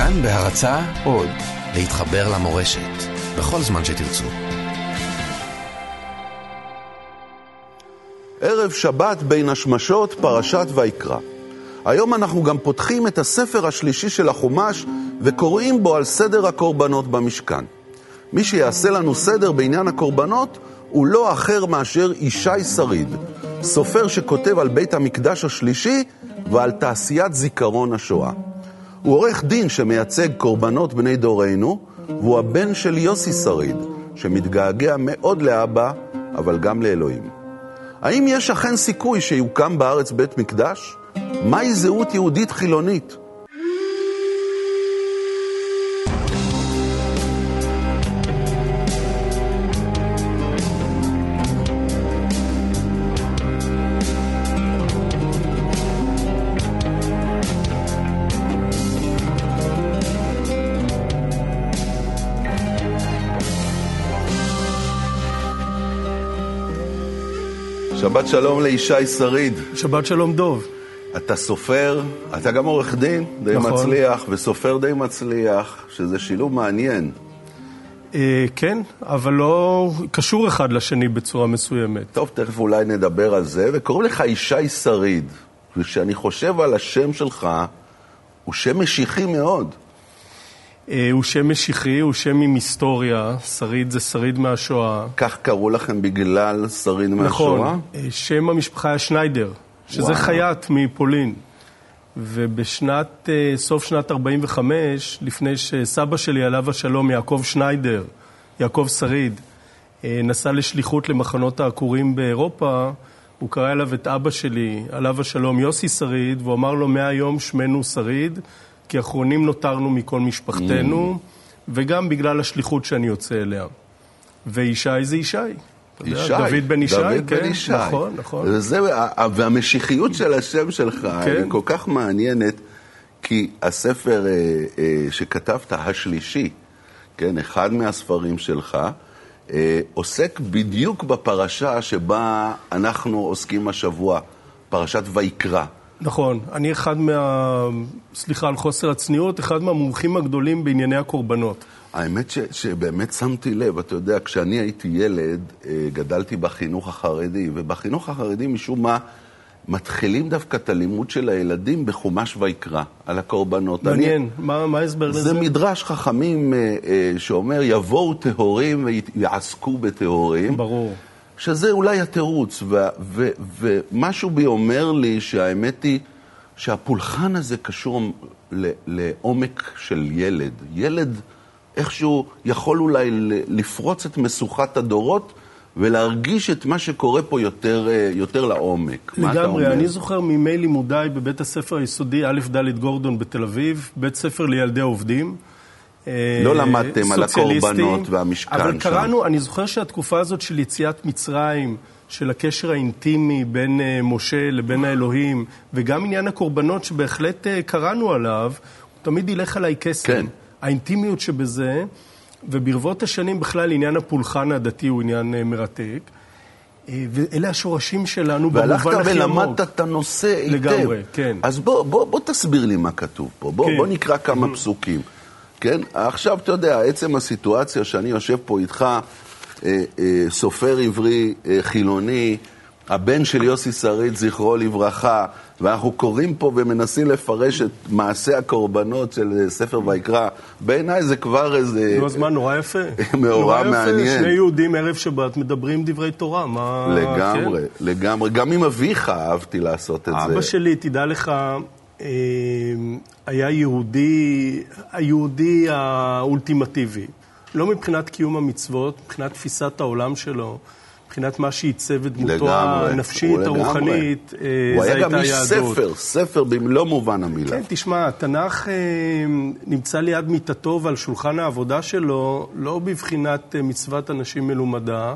כאן בהרצה עוד, להתחבר למורשת, בכל זמן שתרצו. ערב שבת בין השמשות, פרשת ויקרא. היום אנחנו גם פותחים את הספר השלישי של החומש וקוראים בו על סדר הקורבנות במשכן. מי שיעשה לנו סדר בעניין הקורבנות הוא לא אחר מאשר ישי שריד, סופר שכותב על בית המקדש השלישי ועל תעשיית זיכרון השואה. הוא עורך דין שמייצג קורבנות בני דורנו, והוא הבן של יוסי שריד, שמתגעגע מאוד לאבא, אבל גם לאלוהים. האם יש אכן סיכוי שיוקם בארץ בית מקדש? מהי זהות יהודית חילונית? שבת שלום לישי שריד. שבת שלום דוב. אתה סופר, אתה גם עורך דין די נכון. מצליח, וסופר די מצליח, שזה שילוב מעניין. אה, כן, אבל לא קשור אחד לשני בצורה מסוימת. טוב, תכף אולי נדבר על זה, וקוראים לך ישי שריד. וכשאני חושב על השם שלך, הוא שם משיחי מאוד. אה, הוא שם משיחי, הוא שם עם היסטוריה, שריד זה שריד מהשואה. כך קראו לכם בגלל שריד מהשואה? נכון, אה, שם המשפחה היה שניידר, שזה וואו. חייט מפולין. ובשנת, אה, סוף שנת 45, לפני שסבא שלי, עליו השלום, יעקב שניידר, יעקב שריד, נסע לשליחות למחנות העקורים באירופה, הוא קרא אליו את אבא שלי, עליו השלום, יוסי שריד, והוא אמר לו, מהיום שמנו שריד, כי אחרונים נותרנו מכל משפחתנו, וגם בגלל השליחות שאני יוצא אליה. וישי זה ישי. ישי. דוד בן ישי, דוד כן, בן ישי. נכון, נכון. וזה, והמשיחיות של השם שלך כן. היא כל כך מעניינת, כי הספר אה, אה, שכתבת, השלישי, כן, אחד מהספרים שלך, אה, עוסק בדיוק בפרשה שבה אנחנו עוסקים השבוע, פרשת ויקרא. נכון, אני אחד מה... סליחה על חוסר הצניעות, אחד מהמומחים הגדולים בענייני הקורבנות. האמת ש, שבאמת שמתי לב, אתה יודע, כשאני הייתי ילד, אה, גדלתי בחינוך החרדי, ובחינוך החרדי משום מה מתחילים דווקא את הלימוד של הילדים בחומש ויקרא, על הקורבנות. אני- מעניין, מה מה ההסבר לזה? זה מדרש חכמים אה, אה, שאומר, יבואו טהורים ויעסקו בטהורים. ברור. שזה אולי התירוץ, ומשהו בי אומר לי שהאמת היא שהפולחן הזה קשור לעומק של ילד. ילד איכשהו יכול אולי לפרוץ את משוכת הדורות ולהרגיש את מה שקורה פה יותר, אה, יותר לעומק. לגמרי? אני זוכר מימי לימודיי בבית הספר היסודי א' ד' גורדון בתל אביב, בית ספר לילדי עובדים. אה, לא למדתם על הקורבנות והמשכן אבל שם. קראנו, אני זוכר שהתקופה הזאת של יציאת מצרים, של הקשר האינטימי בין אה, משה לבין האלוהים, וגם עניין הקורבנות שבהחלט אה, קראנו עליו, הוא תמיד ילך עליי קסם. כן. האינטימיות שבזה, וברבות השנים בכלל עניין הפולחן הדתי הוא עניין מרתק. ואלה השורשים שלנו והלכת במובן הכי עמוק. ולמדת את הנושא היטב. לגמרי, כן. אז בוא, בוא, בוא תסביר לי מה כתוב פה. בוא, כן. בוא נקרא כמה פסוקים. כן? עכשיו, אתה יודע, עצם הסיטואציה שאני יושב פה איתך, אה, אה, סופר עברי אה, חילוני, הבן של יוסי שריד, זכרו לברכה, ואנחנו קוראים פה ומנסים לפרש את מעשה הקורבנות של אה, ספר ויקרא, בעיניי זה כבר איזה... נו, אז מה, נורא יפה. מאורע נורא יפה, מעניין. שני יהודים ערב שבת מדברים דברי תורה, מה... לגמרי, כן? לגמרי. גם עם אביך אהבתי לעשות את זה. אבא שלי, תדע לך, היה יהודי, היהודי האולטימטיבי. לא מבחינת קיום המצוות, מבחינת תפיסת העולם שלו, מבחינת מה שעיצב את דמותו לגמרי. הנפשית, הוא לגמרי. הרוחנית, אה, הוא זה היה גם הייתה איש. ספר, ספר במלוא מובן המילה. כן, תשמע, התנ"ך אה, נמצא ליד מיטתו ועל שולחן העבודה שלו, לא בבחינת אה, מצוות אנשים מלומדה,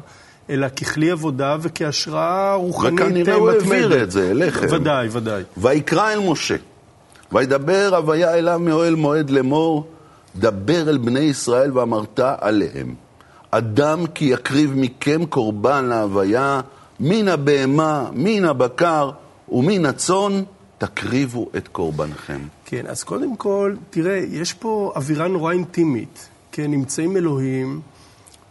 אלא ככלי עבודה וכהשראה רוחנית אה, וכנראה הוא מתמדת. העביר את זה אליכם. ודאי, ודאי. ויקרא אל משה, וידבר הוויה אליו מאוהל מועד לאמור, דבר אל בני ישראל ואמרת עליהם. אדם כי יקריב מכם קורבן להוויה, מן הבהמה, מן הבקר ומן הצאן, תקריבו את קורבנכם. כן, אז קודם כל, תראה, יש פה אווירה נורא אינטימית. כן, נמצאים אלוהים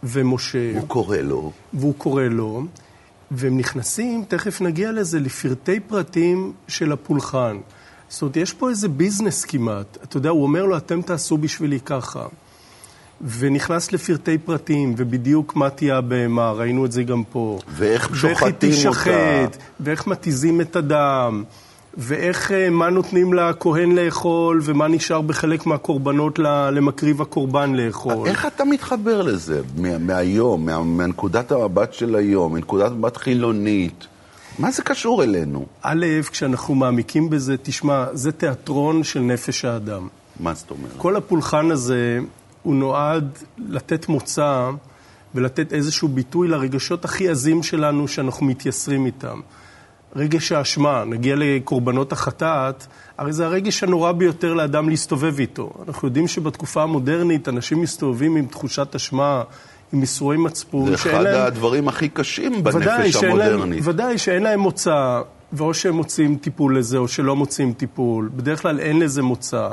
ומשה. הוא קורא לו. והוא קורא לו, והם נכנסים, תכף נגיע לזה, לפרטי פרטים של הפולחן. זאת אומרת, יש פה איזה ביזנס כמעט. אתה יודע, הוא אומר לו, אתם תעשו בשבילי ככה. ונכנס לפרטי פרטים, ובדיוק מה תהיה הבהמה, ראינו את זה גם פה. ואיך שוחטים אותה. ואיך היא תשחט, ואיך מתיזים את הדם, ואיך, אה, מה נותנים לכהן לאכול, ומה נשאר בחלק מהקורבנות למקריב הקורבן לאכול. איך אתה מתחבר לזה מהיום, מנקודת המבט של היום, מנקודת מבט חילונית? מה זה קשור אלינו? א', כשאנחנו מעמיקים בזה, תשמע, זה תיאטרון של נפש האדם. מה זאת אומרת? כל הפולחן הזה, הוא נועד לתת מוצא ולתת איזשהו ביטוי לרגשות הכי עזים שלנו שאנחנו מתייסרים איתם. רגש האשמה, נגיע לקורבנות החטאת, הרי זה הרגש הנורא ביותר לאדם להסתובב איתו. אנחנו יודעים שבתקופה המודרנית אנשים מסתובבים עם תחושת אשמה, עם ייסורי מצפון. זה אחד להם... הדברים הכי קשים בנפש ודאי, המודרנית. להם, ודאי, שאין להם מוצא, ואו שהם מוצאים טיפול לזה או שלא מוצאים טיפול. בדרך כלל אין לזה מוצא.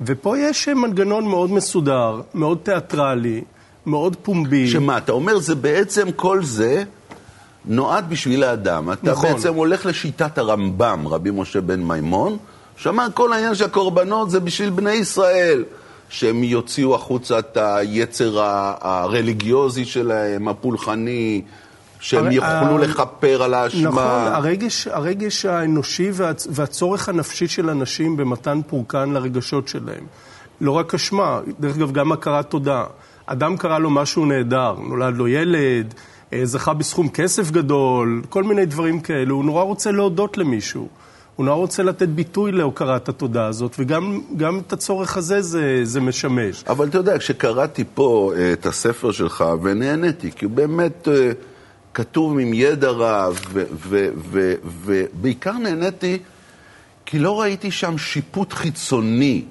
ופה יש מנגנון מאוד מסודר, מאוד תיאטרלי, מאוד פומבי. שמה, אתה אומר, זה בעצם כל זה נועד בשביל האדם. אתה נכון. בעצם הולך לשיטת הרמב"ם, רבי משה בן מימון, שאמר כל העניין של הקורבנות זה בשביל בני ישראל. שהם יוציאו החוצה את היצר הרליגיוזי שלהם, הפולחני, שהם הר... יוכלו ה... לכפר על האשמה. נכון, הרגש, הרגש האנושי וה... והצורך הנפשי של אנשים במתן פורקן לרגשות שלהם. לא רק אשמה, דרך אגב, גם הכרת תודה. אדם קרא לו משהו נהדר, נולד לו ילד, אה, זכה בסכום כסף גדול, כל מיני דברים כאלו, הוא נורא רוצה להודות למישהו. הוא נורא רוצה לתת ביטוי להוקרת התודה הזאת, וגם את הצורך הזה זה, זה משמש. אבל אתה יודע, כשקראתי פה אה, את הספר שלך, ונהניתי, כי הוא באמת אה, כתוב עם ידע רב, ובעיקר נהניתי כי לא ראיתי שם שיפוט חיצוני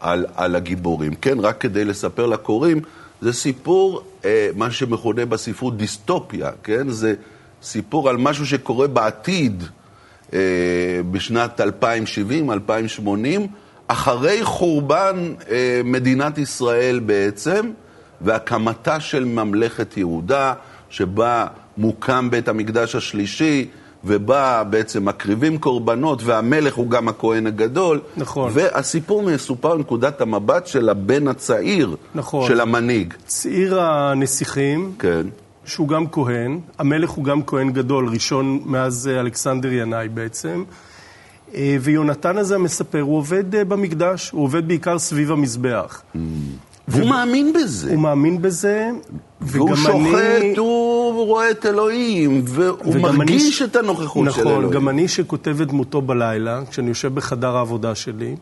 על, על הגיבורים, כן? רק כדי לספר לקוראים, זה סיפור, אה, מה שמכונה בספרות דיסטופיה, כן? זה סיפור על משהו שקורה בעתיד. אה, בשנת 2070, 2080, אחרי חורבן אה, מדינת ישראל בעצם, והקמתה של ממלכת יהודה, שבה מוקם בית המקדש השלישי, ובה בעצם מקריבים קורבנות, והמלך הוא גם הכהן הגדול. נכון. והסיפור מסופר מנקודת המבט של הבן הצעיר, נכון. של המנהיג. צעיר הנסיכים. כן. שהוא גם כהן, המלך הוא גם כהן גדול, ראשון מאז אה, אלכסנדר ינאי בעצם. אה, ויונתן הזה המספר, הוא עובד אה, במקדש, הוא עובד בעיקר סביב המזבח. Mm. והוא מאמין בזה. הוא מאמין בזה, וגם אני... והוא שוחט, הוא רואה את אלוהים, והוא מרגיש את הנוכחות נכון, של אלוהים. נכון, גם אני שכותב את דמותו בלילה, כשאני יושב בחדר העבודה שלי,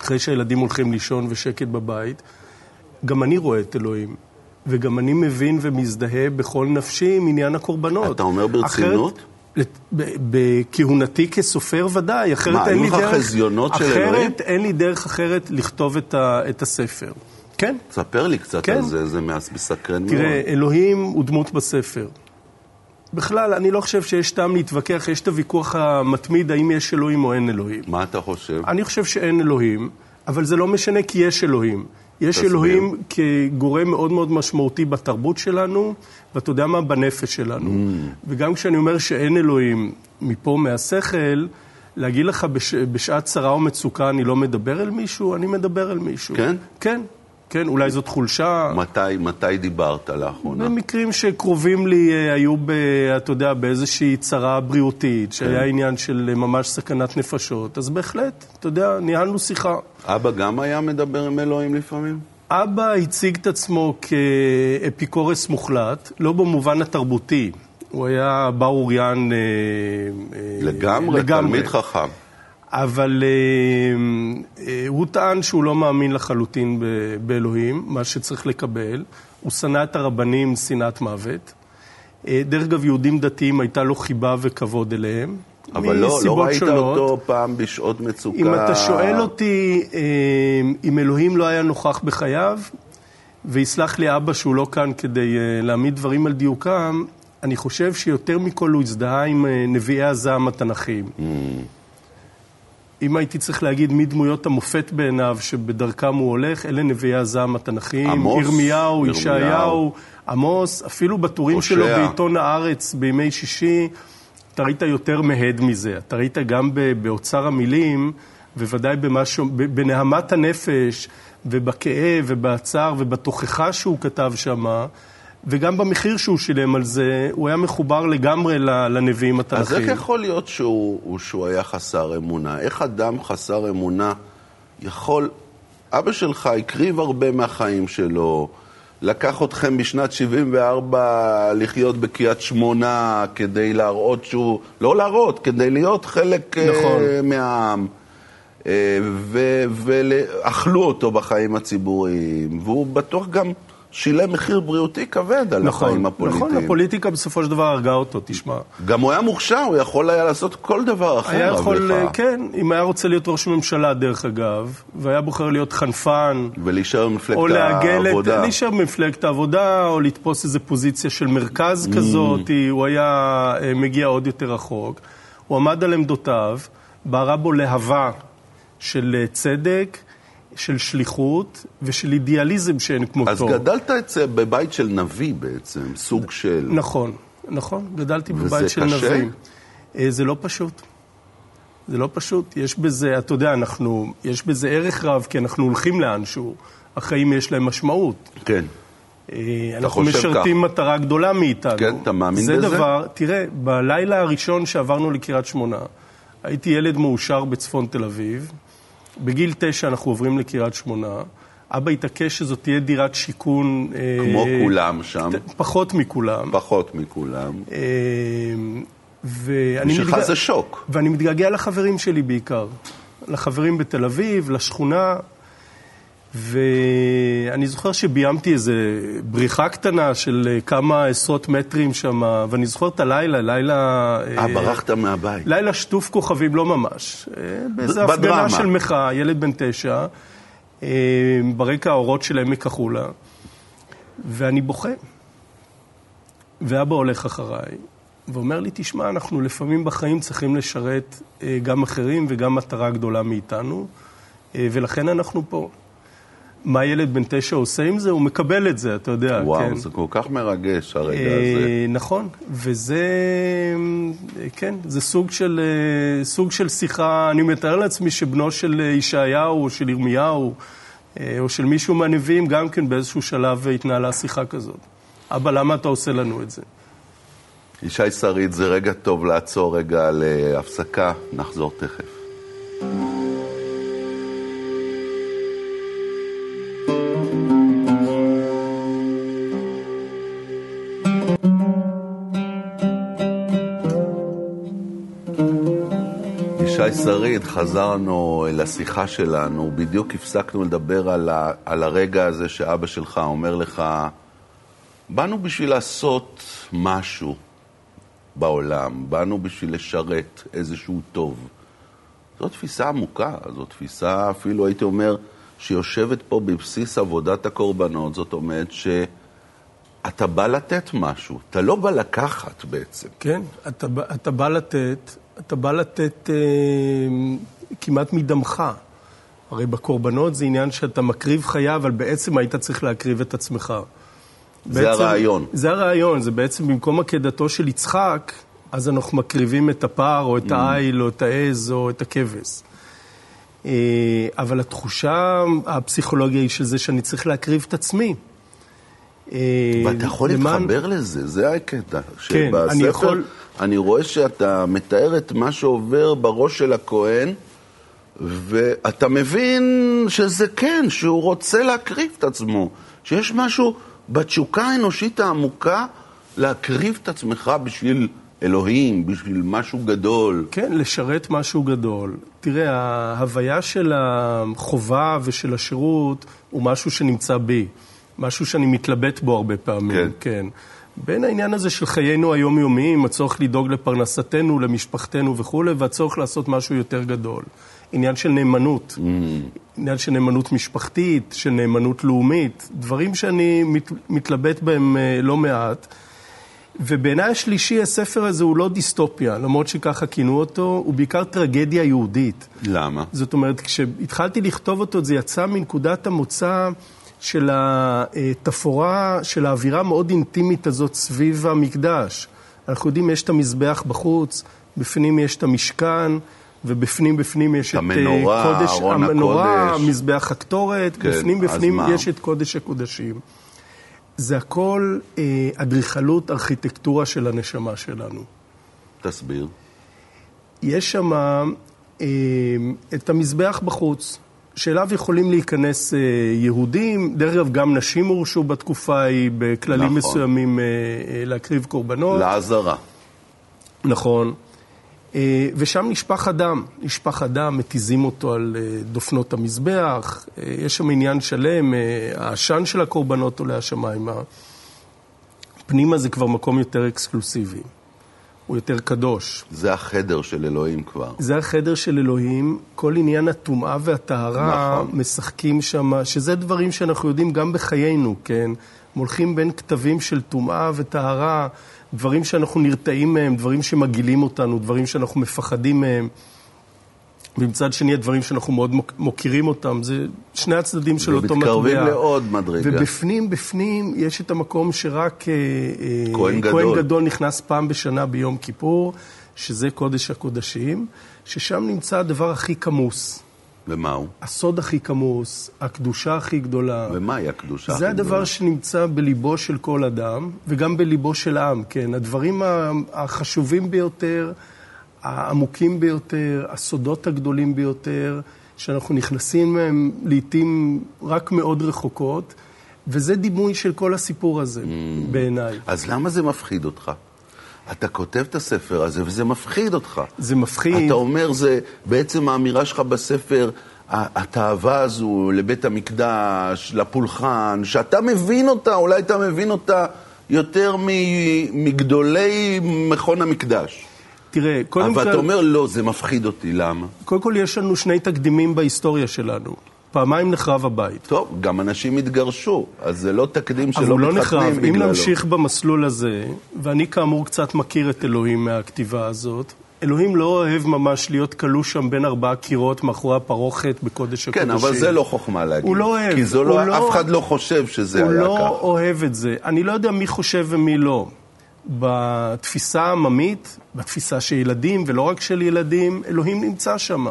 אחרי שהילדים הולכים לישון ושקט בבית, גם אני רואה את אלוהים. וגם אני מבין ומזדהה בכל נפשי עם עניין הקורבנות. אתה אומר ברצינות? בכהונתי כסופר ודאי, אחרת מה, אין לי דרך... מה, היו לך חזיונות של אלוהים? אחרת אין לי דרך אחרת לכתוב את, ה, את הספר. כן. תספר לי קצת כן. על זה, זה מסקרן מאוד. תראה, אלוהים הוא דמות בספר. בכלל, אני לא חושב שיש טעם להתווכח, יש את הוויכוח המתמיד האם יש אלוהים או אין אלוהים. מה אתה חושב? אני חושב שאין אלוהים, אבל זה לא משנה כי יש אלוהים. יש תסביר. אלוהים כגורם מאוד מאוד משמעותי בתרבות שלנו, ואתה יודע מה? בנפש שלנו. Mm. וגם כשאני אומר שאין אלוהים מפה מהשכל, להגיד לך בש... בשעת צרה או מצוקה אני לא מדבר אל מישהו, אני מדבר אל מישהו. כן? כן. כן, אולי זאת חולשה. מתי, מתי דיברת לאחרונה? במקרים שקרובים לי אה, היו, ב, אתה יודע, באיזושהי צרה בריאותית, כן. שהיה עניין של אה, ממש סכנת נפשות, אז בהחלט, אתה יודע, ניהלנו שיחה. אבא גם היה מדבר עם אלוהים לפעמים? אבא הציג את עצמו כאפיקורס מוחלט, לא במובן התרבותי. הוא היה בר אוריין לגמרי, לגמרי, תלמיד חכם. אבל אה, אה, הוא טען שהוא לא מאמין לחלוטין באלוהים, מה שצריך לקבל. הוא שנא את הרבנים שנאת מוות. אה, דרך אגב, יהודים דתיים הייתה לו חיבה וכבוד אליהם. אבל לא, לא ראית שונות. אותו פעם בשעות מצוקה. אם אתה שואל אותי אה, אם אלוהים לא היה נוכח בחייו, ויסלח לי אבא שהוא לא כאן כדי אה, להעמיד דברים על דיוקם, אני חושב שיותר מכל הוא הזדהה עם אה, נביאי הזעם התנ"כיים. Mm. אם הייתי צריך להגיד מי דמויות המופת בעיניו שבדרכם הוא הולך, אלה נביאי הזעם התנ"כיים, עמוס, ירמיהו. ישעיהו, עמוס, אפילו בטורים הושע. שלו בעיתון הארץ בימי שישי, אתה ראית יותר מהד מזה. אתה ראית גם באוצר המילים, בוודאי במשהו, בנהמת הנפש, ובכאב, ובצער, ובתוכחה שהוא כתב שמה, וגם במחיר שהוא שילם על זה, הוא היה מחובר לגמרי לנביאים אז איך התנ"כיים. יכול להיות שהוא, שהוא היה חסר אמונה? איך אדם חסר אמונה יכול... אבא שלך הקריב הרבה מהחיים שלו, לקח אתכם בשנת 74 לחיות בקריית שמונה כדי להראות שהוא... לא להראות, כדי להיות חלק אה, נכון. מהעם. אה, ואכלו אותו בחיים הציבוריים, והוא בטוח גם שילם מחיר בריאותי כבד על החיים נכון, הפוליטיים. נכון, הפוליטיקה בסופו של דבר הרגה אותו, תשמע. גם הוא היה מוכשר, הוא יכול היה לעשות כל דבר אחר. היה יכול, אביך. כן, אם היה רוצה להיות ראש ממשלה, דרך אגב, והיה בוחר להיות חנפן, ולהישאר במפלגת או לעגל את, העבודה. להישאר במפלגת העבודה, או לתפוס איזו פוזיציה של מרכז Mm. כזאת, הוא היה אה, מגיע עוד יותר רחוק. הוא עמד על עמדותיו, בערה בו להבה של אה, צדק, של שליחות ושל אידיאליזם שאין כמותו. אז גדלת זה בבית של נביא בעצם, סוג של... נכון, נכון, גדלתי וזה בבית של קשה? נביאים. אה, זה לא פשוט. זה לא פשוט. יש בזה, אתה יודע, אנחנו, יש בזה ערך רב, כי אנחנו הולכים לאנשהו. החיים יש להם משמעות. כן. אה, אנחנו משרתים מטרה גדולה מאיתנו. כן, אתה מאמין זה בזה? זה דבר, תראה, בלילה הראשון שעברנו לקריית שמונה, הייתי ילד מאושר בצפון תל אביב. בגיל תשע אנחנו עוברים לקריית שמונה. אבא התעקש שזאת תהיה דירת שיכון... אה, כמו כולם שם, פחות מכולם. פחות מכולם. אה, ואני בשבילך מתגע- זה שוק. ואני מתגעגע לחברים שלי בעיקר. לחברים בתל אביב, לשכונה. ואני זוכר שביימתי איזה בריחה קטנה של אה, כמה עשרות מטרים שם, ואני זוכר את הלילה, לילה... אה, ברחת מהבית. לילה שטוף כוכבים, לא ממש. אה, בדרמה. הפגנה של מחאה, ילד בן תשע, אה, ברקע האורות של עמק החולה, ואני בוכה. ואבא הולך אחריי, ואומר לי, תשמע, אנחנו לפעמים בחיים צריכים לשרת אה, גם אחרים וגם מטרה גדולה מאיתנו, אה, ולכן אנחנו פה. מה ילד בן תשע עושה עם זה? הוא מקבל את זה, אתה יודע. וואו, כן. זה כל כך מרגש הרגע אה, הזה. נכון, וזה, אה, כן, זה סוג של, אה, סוג של שיחה, אני מתאר לעצמי שבנו של ישעיהו או של ירמיהו, או של מישהו מהנביאים, גם כן באיזשהו שלב התנהלה שיחה כזאת. אבא, למה אתה עושה לנו את זה? ישי שריד, זה רגע טוב לעצור רגע להפסקה, נחזור תכף. שריד, חזרנו לשיחה שלנו, בדיוק הפסקנו לדבר על, ה, על הרגע הזה שאבא שלך אומר לך, באנו בשביל לעשות משהו בעולם, באנו בשביל לשרת איזשהו טוב. זו תפיסה עמוקה, זו תפיסה, אפילו הייתי אומר, שיושבת פה בבסיס עבודת הקורבנות, זאת אומרת שאתה בא לתת משהו, אתה לא בא לקחת בעצם. כן, אתה, אתה בא לתת, אתה בא לתת אה, כמעט מדמך. הרי בקורבנות זה עניין שאתה מקריב חיה, אבל בעצם היית צריך להקריב את עצמך. זה בעצם- הרעיון. זה הרעיון, זה בעצם במקום עקדתו של יצחק, אז אנחנו מקריבים את הפר, או את Mm. העיל, או את העז, או את הכבש. אה, אבל התחושה הפסיכולוגיה היא של זה שאני צריך להקריב את עצמי. אה, ואתה יכול למען- להתחבר לזה, זה הקטע. כן, אני יכול- אני רואה שאתה מתאר את מה שעובר בראש של הכהן, ואתה מבין שזה כן, שהוא רוצה להקריב את עצמו. שיש משהו בתשוקה האנושית העמוקה להקריב את עצמך בשביל אלוהים, בשביל משהו גדול. כן, לשרת משהו גדול. תראה, ההוויה של החובה ושל השירות הוא משהו שנמצא בי, משהו שאני מתלבט בו הרבה פעמים, כן. כן. בין העניין הזה של חיינו היומיומיים, הצורך לדאוג לפרנסתנו, למשפחתנו וכולי, והצורך לעשות משהו יותר גדול. עניין של נאמנות, עניין של נאמנות משפחתית, של נאמנות לאומית, דברים שאני מת, מתלבט בהם אה, לא מעט. ובעיניי השלישי, הספר הזה הוא לא דיסטופיה, למרות שככה כינו אותו, הוא בעיקר טרגדיה יהודית. למה? זאת אומרת, כשהתחלתי לכתוב אותו, זה יצא מנקודת המוצא של התפאורה, של האווירה המאוד אינטימית הזאת סביב המקדש. אנחנו יודעים, יש את המזבח בחוץ, בפנים יש את המשכן, ובפנים בפנים יש את המנורה, קודש, ארון המנורה, הקודש. מזבח הקטורת, כן, בפנים בפנים מה? יש את קודש הקודשים. זה הכל אה, אדריכלות, ארכיטקטורה של הנשמה שלנו. תסביר. יש שם אה, את המזבח בחוץ, שאליו יכולים להיכנס אה, יהודים, דרך אגב גם נשים הורשו בתקופה ההיא בכללים נכון. מסוימים אה, אה, להקריב קורבנות. לעזרה. נכון. ושם נשפך הדם, נשפך הדם, מתיזים אותו על דופנות המזבח, יש שם עניין שלם, העשן של הקורבנות עולה השמיימה. פנימה זה כבר מקום יותר אקסקלוסיבי, הוא יותר קדוש. זה החדר של אלוהים כבר. זה החדר של אלוהים, כל עניין הטומאה והטהרה נכון. משחקים שם, שזה דברים שאנחנו יודעים גם בחיינו, כן? הם הולכים בין כתבים של טומאה וטהרה, דברים שאנחנו נרתעים מהם, דברים שמגעילים אותנו, דברים שאנחנו מפחדים מהם. ומצד שני, הדברים שאנחנו מאוד מוק- מוקירים אותם, זה שני הצדדים של אותו מטבע. ומתקרבים לעוד מדרגה. ובפנים, בפנים, יש את המקום שרק אה, אה, כהן גדול. כהן גדול נכנס פעם בשנה ביום כיפור, שזה קודש הקודשים, ששם נמצא הדבר הכי כמוס, ומה הוא? הסוד הכי כמוס, הקדושה הכי גדולה. ומהי הקדושה? זה הכי הדבר גדולה? שנמצא בליבו של כל אדם, וגם בליבו של העם, כן. הדברים החשובים ביותר, העמוקים ביותר, הסודות הגדולים ביותר, שאנחנו נכנסים מהם לעיתים רק מאוד רחוקות, וזה דימוי של כל הסיפור הזה, בעיניי. אז למה זה מפחיד אותך? אתה כותב את הספר הזה וזה מפחיד אותך. זה מפחיד. אתה אומר, זה בעצם האמירה שלך בספר, התאווה הזו לבית המקדש, לפולחן, שאתה מבין אותה, אולי אתה מבין אותה יותר מגדולי מכון המקדש. תראה, קודם אבל כל, אתה אומר, לא, זה מפחיד אותי, למה? קודם כל יש לנו שני תקדימים בהיסטוריה שלנו. פעמיים נחרב הבית. טוב, גם אנשים התגרשו, אז זה לא תקדים שלא אבל הוא לא מתחתנים נחרב. אם בגללו. נמשיך במסלול הזה, ואני כאמור קצת מכיר את אלוהים מהכתיבה הזאת, אלוהים לא אוהב ממש להיות כלוא שם בין ארבעה קירות מאחורי הפרוכת בקודש הקודשים. כן, אבל זה לא חוכמה להגיד. הוא לא אוהב, כי הוא לא, לא- אף אחד לא חושב שזה הוא היה לא ככה. אוהב את זה. אני לא יודע מי חושב ומי לא. בתפיסה העממית, בתפיסה של ילדים, ולא רק של ילדים, אלוהים נמצא שם.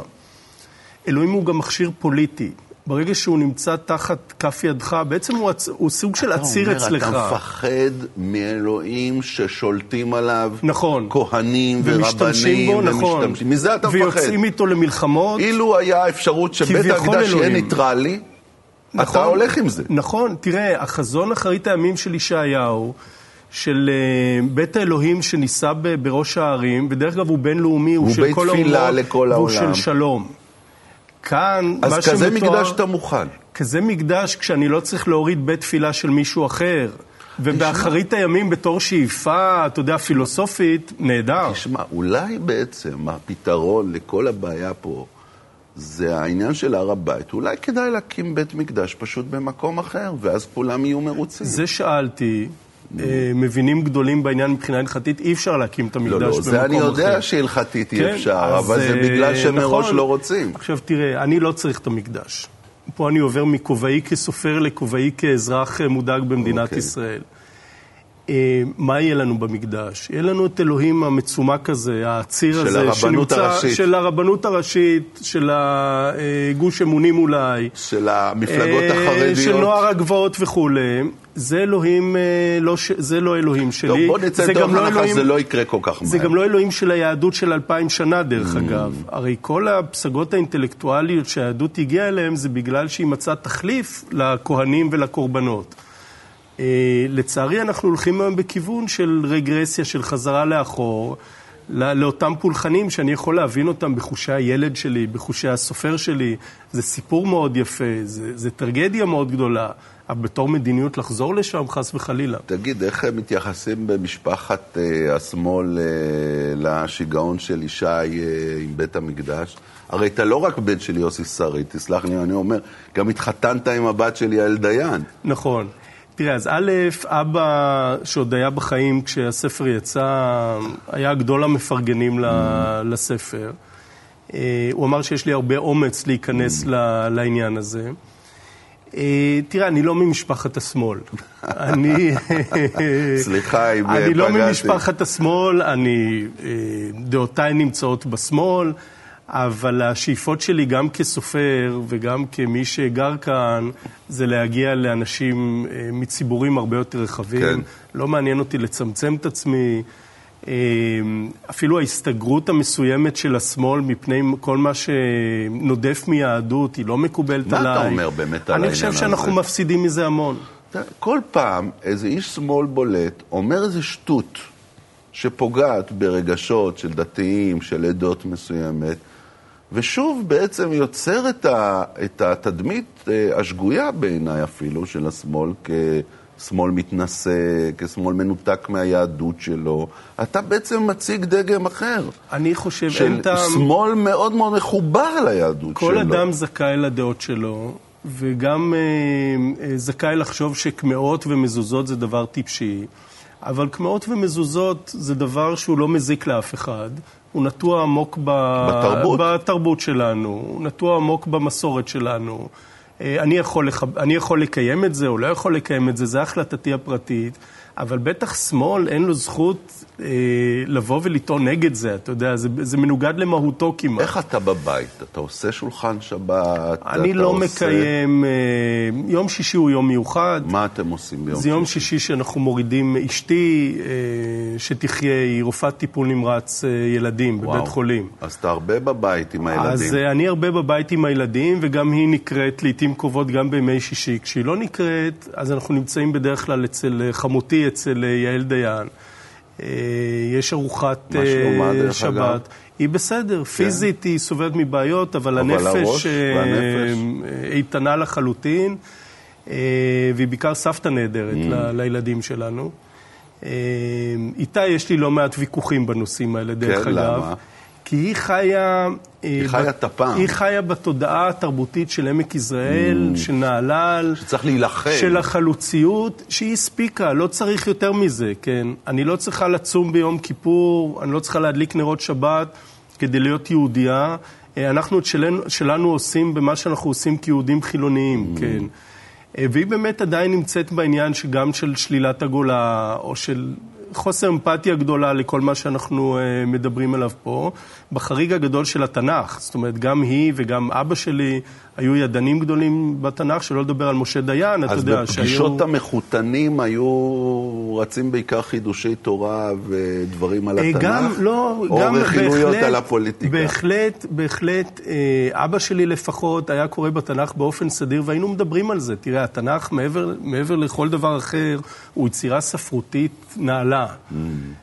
אלוהים הוא גם מכשיר פוליטי. ברגע שהוא נמצא תחת כף ידך, בעצם הוא, הצ... הוא סוג של עציר אצלך. אתה אומר, אתה מפחד מאלוהים ששולטים עליו נכון. כהנים ורבנים. בו, נכון. ומשתמשים. מזה אתה מפחד. ויוצאים איתו למלחמות. אילו היה אפשרות שבית המקדש יהיה. ניטרלי, אתה נכון. הולך עם זה. נכון, תראה, החזון אחרית הימים של ישעיהו, של אה, בית האלוהים שנישא בראש הערים, ודרך אגב הוא בינלאומי, הוא, הוא של כל האומות, לכל והוא העולם. של שלום. כאן, אז מה כזה שמתואר, מקדש אתה מוכן. כזה מקדש כשאני לא צריך להוריד בית תפילה של מישהו אחר. ובאחרית הימים, בתור שאיפה, אתה יודע, פילוסופית, נהדר. תשמע, אולי בעצם הפתרון לכל הבעיה פה זה העניין של הר הבית. אולי כדאי להקים בית מקדש פשוט במקום אחר, ואז כולם יהיו מרוצים. זה שאלתי, מבינים גדולים בעניין מבחינה הלכתית, אי אפשר להקים את המקדש לא, במקום לא, אחר. זה אני יודע שהלכתית אי כן, אפשר, אבל זה אה, בגלל שמראש נכון. לא רוצים. עכשיו תראה, אני לא צריך את המקדש. פה אני עובר מכובעי כסופר לכובעי כאזרח אה, מודאג במדינת אוקיי. ישראל. אה, מה יהיה לנו במקדש? יהיה לנו את אלוהים המצומק הזה, העציר של הזה, הרבנות הראשית. של הרבנות הראשית, של הגוש אמונים אולי. של המפלגות אה, החרדיות. של נוער הגבעות וכולי. זה אלוהים, אה, לא, זה לא אלוהים שלי. טוב, בוא נצא זה מתוך גם לא הנחה אלוהים- שזה לא יקרה כל כך מהר. זה גם לא אלוהים של היהדות של אלפיים שנה, דרך Mm. אגב. הרי כל הפסגות האינטלקטואליות שהיהדות הגיעה אליהן, זה בגלל שהיא מצאה תחליף לכהנים ולקורבנות. אה, לצערי, אנחנו הולכים היום בכיוון של רגרסיה, של חזרה לאחור, לא- לאותם פולחנים שאני יכול להבין אותם בחושי הילד שלי, בחושי הסופר שלי. זה סיפור מאוד יפה, זה, זה טרגדיה מאוד גדולה. אבל בתור מדיניות לחזור לשם, חס וחלילה. תגיד, איך הם מתייחסים במשפחת אה, השמאל אה, לשיגעון של ישי אה, עם בית המקדש? הרי אתה לא רק בן של יוסי שריד, תסלח לי, אני אומר, גם התחתנת עם הבת של יעל דיין. נכון. תראה, אז א', אבא שעוד היה בחיים כשהספר יצא, היה גדול המפרגנים ל- לספר. אה, הוא אמר שיש לי הרבה אומץ להיכנס ל- לעניין הזה. אה, תראה, אני לא ממשפחת השמאל. אני... סליחה אם אני לא פגעתי. ממשפחת השמאל, אני... אה, דעותיי נמצאות בשמאל, אבל השאיפות שלי גם כסופר וגם כמי שגר כאן, זה להגיע לאנשים אה, מציבורים הרבה יותר רחבים. כן. לא מעניין אותי לצמצם את עצמי. אה, אפילו ההסתגרות המסוימת של השמאל מפני כל מה שנודף מיהדות, היא לא מקובלת מה אתה עליי. אומר באמת על אני העניין חושב שאנחנו הזה? מפסידים מזה המון. אתה כל פעם איזה איש שמאל בולט אומר איזה שטות שפוגעת ברגשות של דתיים, של עדות מסוימת, ושוב בעצם יוצר את, ה, את התדמית אה, השגויה בעיניי אפילו של השמאל כשמאל מתנשא, כשמאל מנותק מהיהדות שלו. אתה בעצם מציג דגם אחר. אני חושב, של אין טעם... שמאל מאוד מאוד מחובר ליהדות כל שלו. אדם זכאי לדעות שלו, וגם אה, אה, זכאי לחשוב שקמעות ומזוזות זה דבר טיפשי, אבל קמעות ומזוזות זה דבר שהוא לא מזיק לאף אחד. הוא נטוע עמוק ב... בתרבות. בתרבות שלנו, הוא נטוע עמוק במסורת שלנו. אה, אני יכול, לח... אני יכול לקיים את זה או לא יכול לקיים את זה, זה החלטתי הפרטית, אבל בטח שמאל אין לו זכות לבוא ולטעון נגד זה, אתה יודע, זה, זה מנוגד למהותו כמעט. איך אתה בבית? אתה עושה שולחן שבת? אני לא עושה- מקיים, אה, יום שישי הוא יום מיוחד. מה אתם עושים ביום זה יום שישי שאנחנו מורידים, אשתי, אה, שתחיה, היא רופאת טיפול נמרץ אה, ילדים וואו. בבית חולים. אז אתה הרבה בבית עם הילדים. אז אה, אני הרבה בבית עם הילדים, וגם היא נקראת לעיתים קרובות גם בימי שישי. כשהיא לא נקראת, אז אנחנו נמצאים בדרך כלל אצל אה, חמותי, אצל אה, יעל דיין. אה, יש ארוחת אה, שבת. היא בסדר, פיזית היא סובלת מבעיות, אבל, הנפש אה, איתנה לחלוטין, והיא בעיקר סבתא נהדרת Mm. לילדים שלנו. איתה יש לי לא מעט ויכוחים בנושאים האלה, דרך כן, אגב. למה? כי היא חיה... אה, היא חיה את הפעם. היא חיה בתודעה התרבותית של עמק יזרעאל, של נהלל, שצריך להילחם. של החלוציות, שהיא הספיקה, לא צריך יותר מזה, כן? אני לא צריכה לצום ביום כיפור, אני לא צריכה להדליק נרות שבת כדי להיות יהודייה. אה, אנחנו את שלנו, שלנו עושים במה שאנחנו עושים כיהודים חילוניים, כן? אה, והיא באמת עדיין נמצאת בעניין שגם של שלילת הגולה, או של חוסר אמפתיה גדולה לכל מה שאנחנו אה, מדברים עליו פה, בחריג הגדול של התנ"ך. זאת אומרת, גם היא וגם אבא שלי היו ידענים גדולים בתנ"ך, שלא לדבר על משה דיין, אתה אז יודע, בפגישות המחותנים היו רצים בעיקר חידושי תורה ודברים על אה, התנ"ך? גם, לא, או גם רכילויות בהחלט, על הפוליטיקה? בהחלט, בהחלט, אה, אבא שלי לפחות היה קורא בתנ"ך באופן סדיר, והיינו מדברים על זה. תראה, התנ"ך, מעבר, מעבר לכל דבר אחר, הוא יצירה ספרותית נעלה. Mm. אה,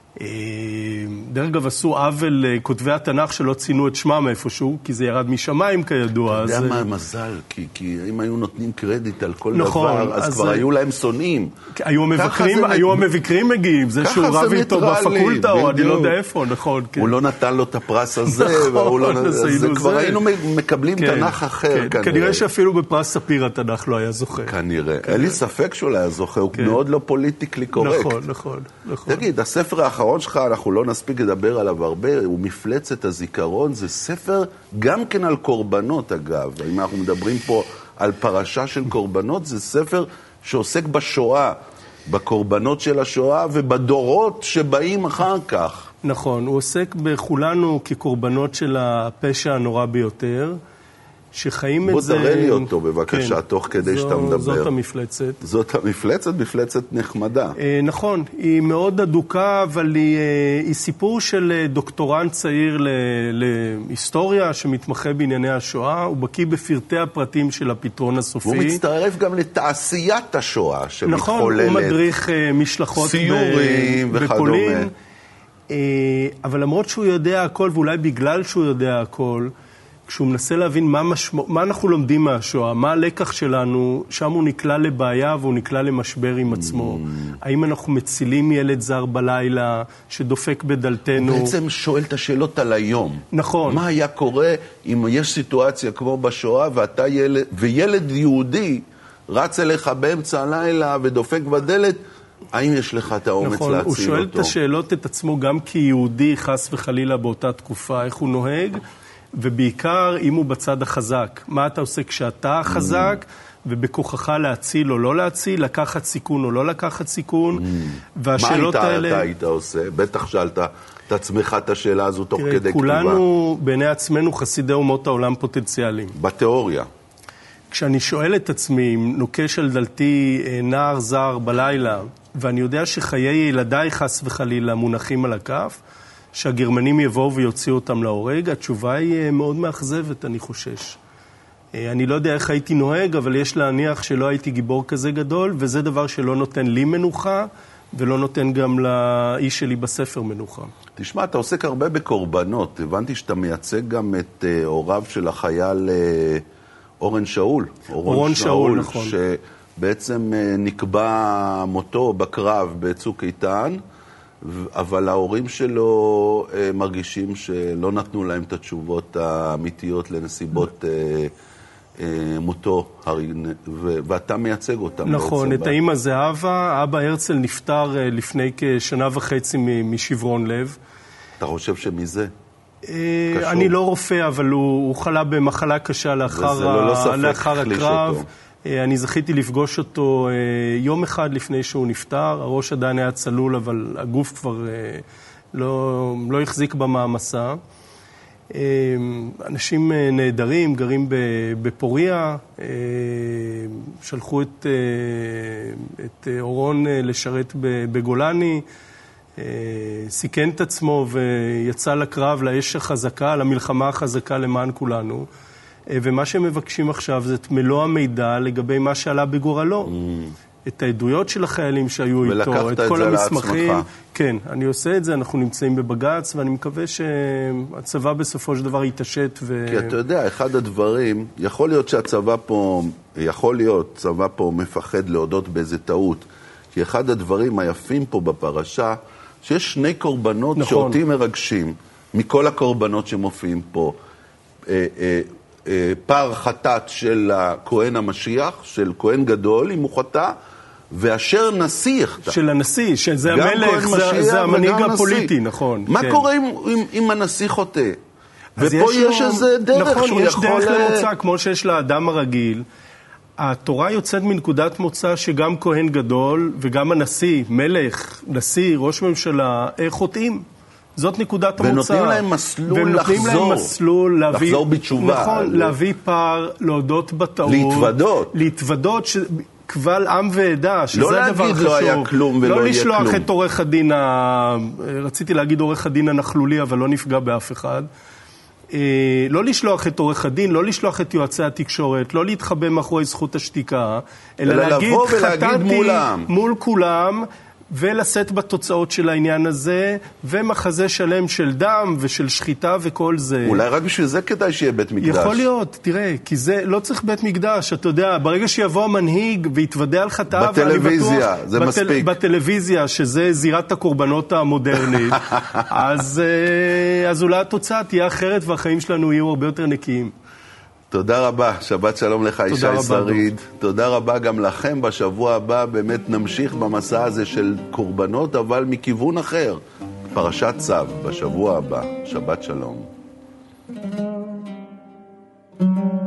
דרך אגב, עשו עוול לכותבי התנ"ך שלא ציינו את שמם איפשהו, כי זה ירד משמיים כידוע. אתה יודע אה, מה המזל? כי, כי אם היו נותנים קרדיט על כל נכון, דבר, אז, אז כבר זה- היו להם שונאים. היו המבקרים, זה היו המבקרים מגיעים, זה שהוא רב איתו בפקולטה, או אני לא. יודע איפה, נכון, כן. הוא לא נתן לו את הפרס הזה, נכון, לא... אז זה כבר זה. היינו מקבלים כן, תנ"ך אחר, כן. כנראה. כנראה שאפילו בפרס ספיר התנ"ך לא היה זוכה. כנראה. אין לי ספק שהוא לא היה זוכה, הוא מאוד לא פוליטיקלי קורקט. נכון, נכון, נכון. תגיד, הספר האחרון שלך, אנחנו לא נספיק לדבר עליו הרבה, הוא מפלצת הזיכרון, זה ספר גם כן על קורבנות, אגב. אם אנחנו מדברים פה על פרשה של קורבנות, זה ספר שעוסק בשואה, בקורבנות של השואה ובדורות שבאים אחר כך. נכון, הוא עוסק בכולנו כקורבנות של הפשע הנורא ביותר, שחיים בוא את זה... תראה לי אותו, בבקשה, כן. תוך כדי זו- שאתה מדבר. זאת המפלצת. זאת המפלצת, מפלצת נחמדה. אה, נכון, היא מאוד אדוקה, אבל היא, אה, היא סיפור של אה, דוקטורנט צעיר ל- להיסטוריה שמתמחה בענייני השואה, הוא בקיא בפרטי הפרטים של הפתרון הסופי. והוא מצטרף גם לתעשיית השואה שמתחוללת. נכון, הוא מדריך אה, משלחות ב- סיורים וכדומה. בפולין. אה, אבל למרות שהוא יודע הכל, ואולי בגלל שהוא יודע הכל, כשהוא מנסה להבין מה, משמע, מה אנחנו לומדים מהשואה, מה הלקח שלנו, שם הוא נקלע לבעיה והוא נקלע למשבר עם עצמו. Mm. האם אנחנו מצילים ילד זר בלילה שדופק בדלתנו? הוא בעצם שואל את השאלות על היום. נכון. מה היה קורה אם יש סיטואציה כמו בשואה ואתה ילד, וילד יהודי רץ אליך באמצע הלילה ודופק בדלת, האם יש לך את האומץ נכון, להציל הוא שואל אותו? את השאלות את עצמו גם כיהודי, חס וחלילה, באותה תקופה, איך הוא נוהג, ובעיקר אם הוא בצד החזק. מה אתה עושה כשאתה חזק, ובכוחך להציל או לא להציל, לקחת סיכון או לא לקחת סיכון, מה והשאלות היית, האלה... אתה היית עושה? בטח שאלת את עצמך את השאלה הזו תוך כדי כתיבה. כולנו בעיני עצמנו חסידי אומות העולם פוטנציאליים. בתיאוריה. כשאני שואל את עצמי אם נוקש על דלתי אה, נער זר בלילה, ואני יודע שחיי ילדיי חס וחלילה מונחים על הכף, שהגרמנים יבואו ויוציאו אותם להורג, התשובה היא אה, מאוד מאכזבת, אני חושש. אה, אני לא יודע איך הייתי נוהג, אבל יש להניח שלא הייתי גיבור כזה גדול, וזה דבר שלא נותן לי מנוחה, ולא נותן גם לאיש שלי בספר מנוחה. תשמע, אתה עוסק הרבה בקורבנות. הבנתי שאתה מייצג גם את אה, הוריו של החייל אה, אורן שאול. אורון שאול, נכון. שבעצם אה, נקבע מותו בקרב בצוק איתן, אבל ההורים שלו אה, מרגישים שלא נתנו להם את התשובות האמיתיות לנסיבות אה, אה, מותו, ואתה מייצג אותם נכון, בעצם. את האימא זהבה, אבא הרצל נפטר לפני כשנה וחצי משברון לב. אתה חושב שמזה? אני לא רופא, אבל הוא, חלה במחלה קשה לאחר, לאחר החליש הקרב. אה, אני זכיתי לפגוש אותו אה, יום אחד לפני שהוא נפטר. הראש עדיין היה צלול, אבל הגוף כבר אה, לא, לא החזיק במעמסה. אנשים נהדרים, גרים בפוריה, שלחו את, את אורון לשרת בגולני. סיכן את עצמו ויצא לקרב, לאש החזקה, למלחמה החזקה למען כולנו. אה, ומה שהם מבקשים עכשיו זה את מלוא המידע לגבי מה שעלה בגורלו. את העדויות של החיילים שהיו איתו, ולקחת את את כל זה המסמכים. לעצמך. כן, אני עושה את זה, אנחנו נמצאים בבג"ץ, ואני מקווה שהצבא בסופו של דבר יתעשת ו... כי אתה יודע, אחד הדברים, יכול להיות שהצבא פה, יכול להיות, צבא פה מפחד להודות באיזה טעות, כי אחד הדברים היפים פה בפרשה, שיש שני קורבנות נכון. שאותי מרגשים, מכל הקורבנות שמופיעים פה. פר חטאת של הכהן המשיח, של כהן גדול, אם הוא חטא, ואשר נשיא יחטא. של הנשיא, שזה המלך, זה, משיח זה המנהיג הפוליטי. נכון. מה כן. קורה אם, אם, אם הנשיא חוטא? ופה יש, לו- איזה דרך נכון, שהוא יש יכול... דרך אה, למוצא, כמו שיש לאדם הרגיל. התורה יוצאת מנקודת מוצא שגם כהן גדול וגם הנשיא, מלך, נשיא, ראש ממשלה, אה, חוטאים. זאת נקודת המוצא. ונותנים להם מסלול ונותנים לחזור. להם מסלול להביא... לחזור בתשובה. נכון, ל- להביא פער, להודות בטעות. להתוודות. להתוודות, ש... קבל עם ועדה, שזה לא הדבר להגיד חשוב. לא היה כלום ולא לא יהיה לשלוח כלום. את עורך הדין, ה... רציתי להגיד עורך הדין הנכלולי, אבל לא נפגע באף אחד. אה, לא לשלוח את עורך הדין, לא לשלוח את יועצי התקשורת, לא להתחבא מאחורי זכות השתיקה, אלא, אלא להגיד, חטאתי מול העם." מול כולם, ולשאת בתוצאות של העניין הזה, ומחזה שלם של דם ושל שחיטה וכל זה. אולי רק בשביל זה כדאי שיהיה בית מקדש. יכול להיות, תראה, כי זה, לא צריך בית מקדש, אתה יודע, ברגע שיבוא המנהיג ויתוודה על חטאיו, בטלוויזיה, אני בטוח, זה מספיק. בטלוויזיה, שזה זירת הקורבנות המודרנית, אז, אה, אז אולי התוצאה תהיה אחרת והחיים שלנו יהיו הרבה יותר נקיים. תודה רבה, שבת שלום לך, ישי שריד. תודה רבה גם לכם. בשבוע הבא באמת נמשיך במסע הזה של קורבנות, אבל מכיוון אחר. פרשת צו, בשבוע הבא. שבת שלום. thank you